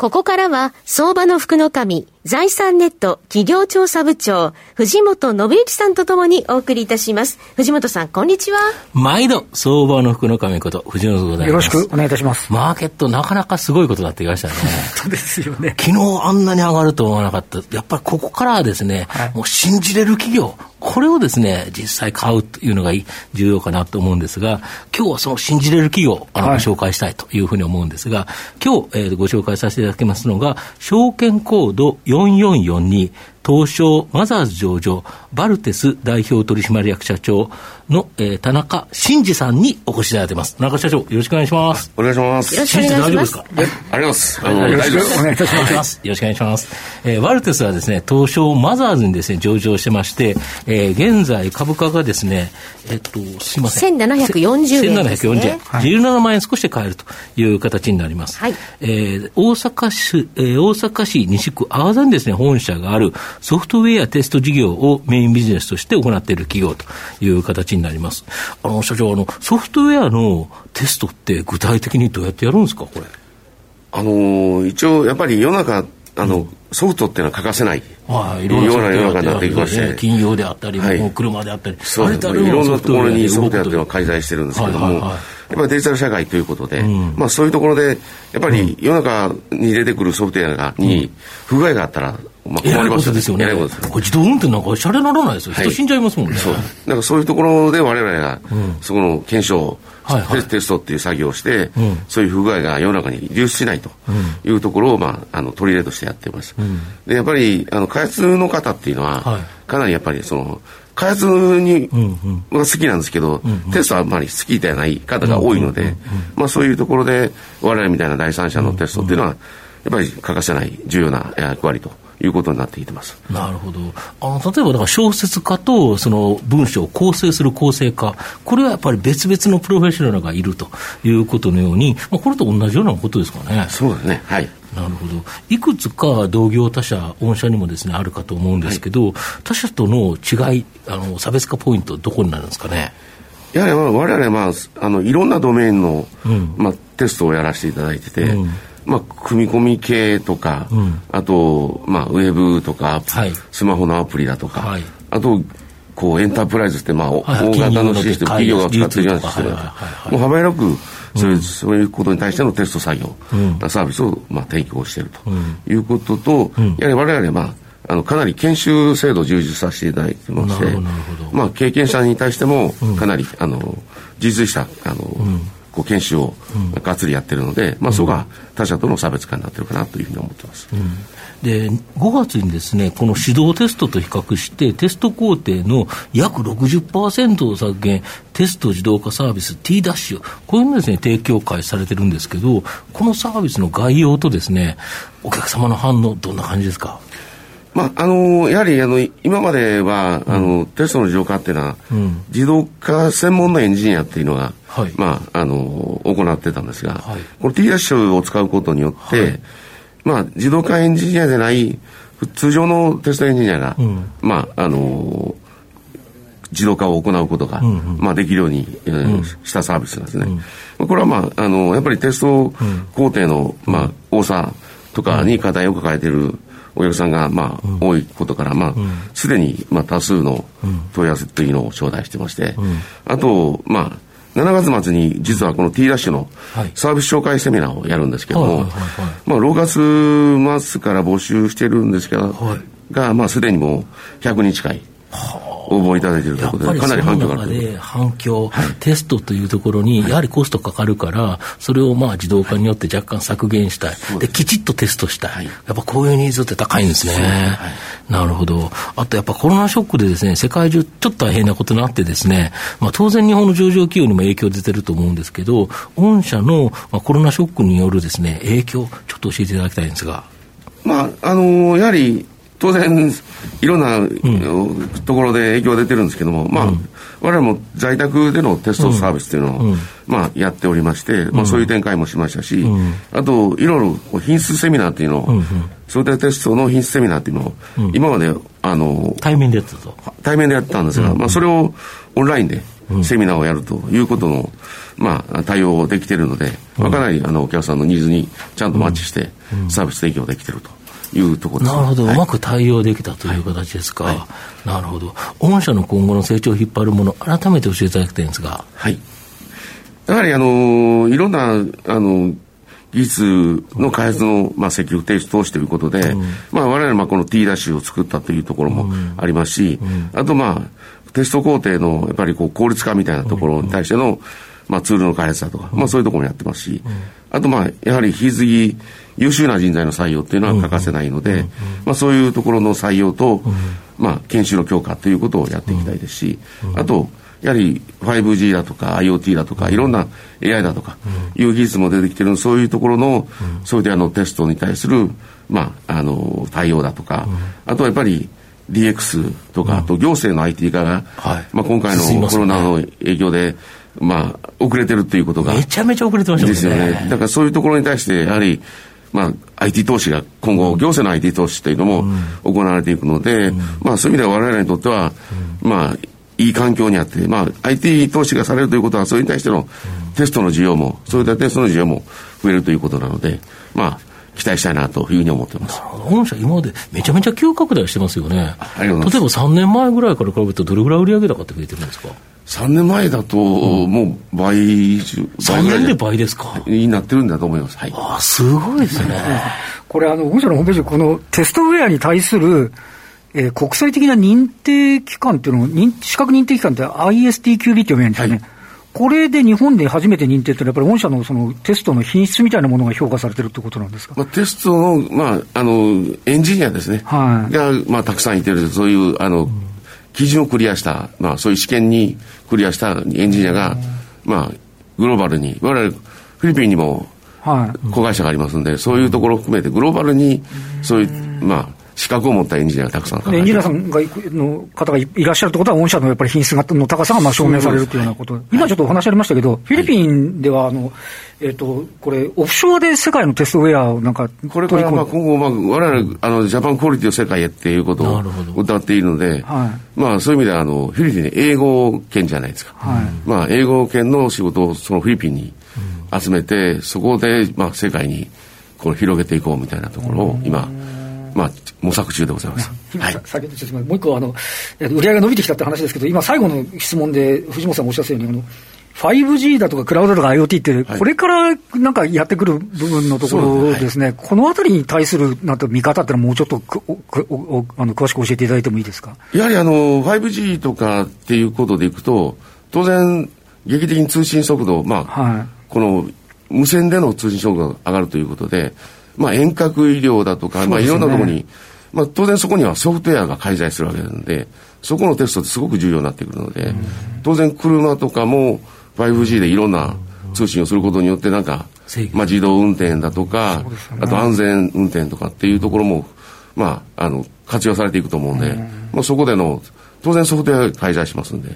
ここからは、相場の福の神、財産ネット企業調査部長、藤本信之さんとともにお送りいたします。藤本さん、こんにちは。毎度、相場の福の神こと、藤本でございます。よろしくお願いいたします。マーケット、なかなかすごいことになってきましたね。そうですよね。昨日あんなに上がると思わなかった。やっぱりここからはですね、はい、もう信じれる企業、これをですね、実際買うというのが重要かなと思うんですが、今日はその信じれる企業、あの、ご紹介したいというふうに思うんですが、今日、えー、ご紹介させていただきますのが、証券コード4442、東証マザーズ上場、バルテス代表取締役社長の、えー、田中真二さんにお越しいただいてます。田中社長、よろしくお願いします。お願いします。よろしくお願いします。大丈夫ですか？あります。あの、よろしくお願いいたします。よろしくお願いします。えー、バルテスはですね、東証マザーズにですね、上場してまして、えー、現在株価がですね、えっと、すいません。1740円です、ね。1740円。はい、17万円少しで買えるという形になります。はい。えー、大阪市、えー、大阪市西区阿波山にですね、本社があるソフトウェアテスト事業をメインビジネスとして行っている企業という形になります。あの、社長、あの、ソフトウェアのテストって具体的にどうやってやるんですか、これ？あの一応、やっぱり世の中、あの、うん、ソフトっていうのは欠かせない、はい、いろんな世の中になってきまして、ね、金融であったり、はい、車であったり、そうですね、いろんなところにソフトウェアっていうのは開催してるんですけども、やっぱりデジタル社会ということで、うん、まあそういうところで、やっぱり世の中に出てくるソフトウェアに不具合があったら、まあ、困りますですよね。これ自動運転なんかシャレならないですよ。人死んじゃいますもんね。そう。だからそういうところで我々が、そこの検証、はいはい、テストっていう作業をして、うん、そういう不具合が世の中に流出しないというところを、まあ、あの取り入れとしてやってます。うん、でやっぱりあの開発の方っていうのは、はい、かなりやっぱりその開発に、うんうん、好きなんですけど、うんうん、テストはあんまり好きではない方が多いので、まあ、そういうところで我々みたいな第三者のテストっていうのは、やっぱり欠かせない重要な役割ということになってきてます。なるほど。あの例えばだから小説家とその文章を構成する構成家、これはやっぱり別々のプロフェッショナルがいるということのように、まあ、これと同じようなことですかね。そうですね。はい。なるほど。いくつか同業他社、御社にもですね、あるかと思うんですけど、はい、他社との違い、あの、差別化ポイント、どこになるんですかね？やはり、われわれ、まあ、あの、いろんなドメインの、うん、まあ、テストをやらせていただいてて、うんまあ、組み込み系とか、うん、あと、まあ、ウェブとか、はい、スマホのアプリだとか、はい、あと、こう、エンタープライズって、まあ、はい、大型のシステム、企業が使ってるようなシステムもう幅広く、そういう、うん、そういうことに対してのテスト作業、うん、サービスを、まあ、提供しているということと、うん、やはり我々は、まあ、あのかなり研修制度を充実させていただいてまして、まあ、経験者に対してもかなり、あの充実したあの、こう研修をがっつりやってるので、まあ、そこが他社との差別化になってるかなというふうに思ってます。で5月にですねこの指導テストと比較して、テスト工程の約60%を削減、テスト自動化サービス T ダッシュ、こういうのですね提供開始されてるんですけど、このサービスの概要とですねお客様の反応、どんな感じですか？まあ、あのやはりあの今までは、うん、あのテストの自動化っていうのは、うん、自動化専門のエンジニアっていうのが、はい、まあ、あの行ってたんですが、はい、この T ダッシュを使うことによって、はい、まあ、自動化エンジニアでない通常のテストエンジニアが、うん、まああの自動化を行うことが、うんうん、まあ、できるように、えー、したサービスなんですね。これは、まあ、あのやっぱりテスト工程の、まあ、多さとかに課題を抱えている、お客さんが、まあ、うん、多いことから、まあ、す、で、に、まあ、多数の問い合わせというのを頂戴してまして、あと、まあ、7月末に実はこの T ダッシュのサービス紹介セミナーをやるんですけども、まあ、6月末から募集してるんですけど、はい、が、まあ、すでにもう100人近い。はあ応募いただいているということで、かなり反響があるで反響、はい、テストというところに、やはりコストかかるから、それをまあ自動化によって若干削減したい、はい、できちっとテストしたい、やっぱこういうニーズって高いんですね。なるほど。あとやっぱコロナショックでですね、世界中ちょっと大変なことになってですね、まあ当然日本の上場企業にも影響出てると思うんですけど、御社のコロナショックによるですね、影響、ちょっと教えていただきたいんですが。まあ、あのー、やはり当然、いろんな、ところで影響が出てるんですけども、まあ、我々も在宅でのテストサービスっていうのを、まあ、やっておりまして、まあ、そういう展開もしましたし、あと、いろいろ品質セミナーっていうのを、想定テストの品質セミナーっていうのを、今まで、あの、対面でやってたと。対面でやってたんですが、まあ、それをオンラインで、セミナーをやるということの、まあ、対応できているので、まあ、かなりあのお客さんのニーズにちゃんとマッチして、サービス提供できていると。いうところなるほど、はい、うまく対応できたという形ですか、はい。はい、なるほど、御社の今後の成長を引っ張るもの、改めて教えていただきたいんですが。はい、やはりあのいろんなあの技術の開発の、まあ、積極的投資ということで、うん、まあ、我々まあこの T ダッシュを作ったというところもありますし、うん。うん、あとまあ、テスト工程のやっぱりこう効率化みたいなところに対しての、まあ、ツールの開発だとか、まあ、そういうところもやってますし、あとまあ、やはり引き継ぎ、優秀な人材の採用っていうのは欠かせないので、まあ、そういうところの採用と、まあ、研修の強化ということをやっていきたいですし、あと、やはり 5G だとか IoT だとかいろんな AI だとかいう技術も出てきてるそういうところの、そういうあのテストに対する、まあ、あの対応だとか、あとはやっぱり DX とか、あと行政の IT 化が、まあ、今回のコロナの影響で、まあ、遅れてるっていうことが。めちゃめちゃ遅れてましたね。ですよね。だからそういうところに対して、やはり、まあ、IT 投資が今後、行政の IT 投資というのも行われていくので、うん、まあ、そういう意味では我々にとっては、うん、まあ、いい環境にあって、まあ、IT 投資がされるということは、それに対してのテストの需要も、そういったテストの需要も増えるということなので、まあ、期待したいなというふうに思ってます。御社、今までめちゃめちゃ急拡大してますよね。例えば3年前ぐらいから比べると、どれぐらい売上高って増えてるんですか？3年前だと、もう倍以上、3年で倍ですか？になってるんだと思います。はい、あすごいですね。これ、あの、御社のホームページ、このテストウェアに対する、えー、国際的な認定機関っていうのを、資格認定機関って ISTQB って読めるんですよね。はい。これで日本で初めて認定ってやっぱり御社のそのテストの品質みたいなものが評価されてるってことなんですか、まあ、テストの,、まあ、あのエンジニアですね、はい、が、まあ、たくさんいてる、そういうあの、うん基準をクリアした、まあ、そういう試験にクリアしたエンジニアが、まあ、グローバルに、我々、フィリピンにも子会社がありますんで、そういうところを含めて、グローバルに、そういう、まあ、資格を持ったエンジニアがたくさんエンジニアさんがの方がいらっしゃるってことは、御社のやっぱり品質の高さがまあ証明されるというようなこと、今ちょっとお話ありましたけど、フィリピンではあの、えっ、と、これ、オフショアで世界のテストウェアをなんか、これからまあ今後、まあ、我々、あの、ジャパンクオリティを世界へっていうことを歌っているので、はい、まあそういう意味では、あの、フィリピンで英語圏じゃないですか。はい、まあ英語圏の仕事をそのフィリピンに集めて、うん、そこで、まあ世界にこの広げていこうみたいなところを今、まあ、模索中でございます。はい、先ほどもう一個あの、売り上げが伸びてきたって話ですけど、今、最後の質問で、藤本さんおっしゃったように、あの 5G だとかクラウドとか IoT って、これからなんかやってくる部分のところですね、はい、このあたりに対するなんて見方ってのは、もうちょっとあの詳しく教えていただいてもいいですか？やはりあの 5G とかっていうことでいくと、当然、劇的に通信速度、まあ、はい、この無線での通信速度が上がるということで、まあ、遠隔医療だとか、ね、まあ、いろんなところに、まあ、当然そこにはソフトウェアが介在するわけなんで、そこのテストってすごく重要になってくるので、当然車とかも 5G でいろんな通信をすることによって、なんか、まあ、自動運転だとか、ね、あと安全運転とかっていうところも、まあ、あの、活用されていくと思うんで、まあ、そこでの、当然ソフトウェアが介在しますんで、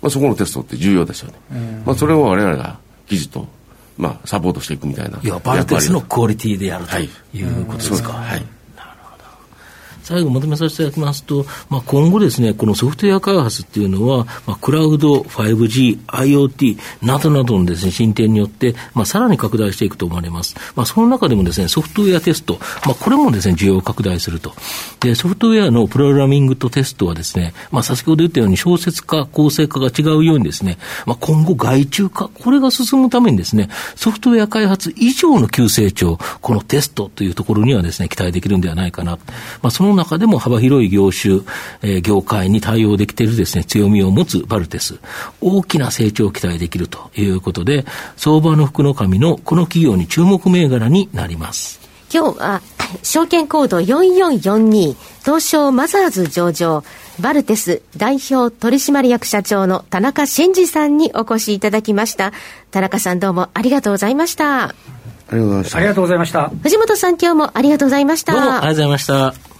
まあ、そこのテストって重要ですよね。まあ、それを我々が記事とまあ、サポートしていくみたいな。いや、バルテスのクオリティでやるということですか。はい。最後まとめさせていただきますと、まあ、今後ですね、このソフトウェア開発っていうのは、まあ、クラウド、5G、IoT などなどのですね、進展によって、まあ、さらに拡大していくと思われます。まあ、その中でもですね、ソフトウェアテスト、まあ、これもですね、需要を拡大すると。で、ソフトウェアのプログラミングとテストはですね、まあ、先ほど言ったように小説化、構成化が違うようにですね、まあ、今後外注化、これが進むためにですね、ソフトウェア開発以上の急成長、このテストというところにはですね、期待できるんではないかな。まあ、そのの中でも幅広い業種、えー、業界に対応できているですね、強みを持つバルテス。大きな成長を期待できるということで、相場の福の神のこの企業に注目銘柄になります。今日は、証券コード4442、東証マザーズ上場、バルテス代表取締役社長の田中真二さんにお越しいただきました。田中さんどうもありがとうございました。ありがとうございました。ありがとうございました。藤本さん今日もありがとうございました。どうもありがとうございました。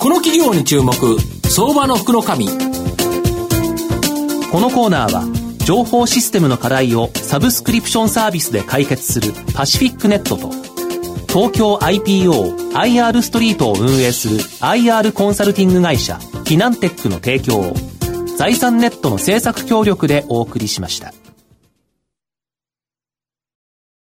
この企業に注目、相場の福の。このコーナーは、情報システムの課題をサブスクリプションサービスで解決するパシフィックネットと、東京 IPO IR ストリートを運営する IR コンサルティング会社フィナンテックの提供を財産ネットの政策協力でお送りしました。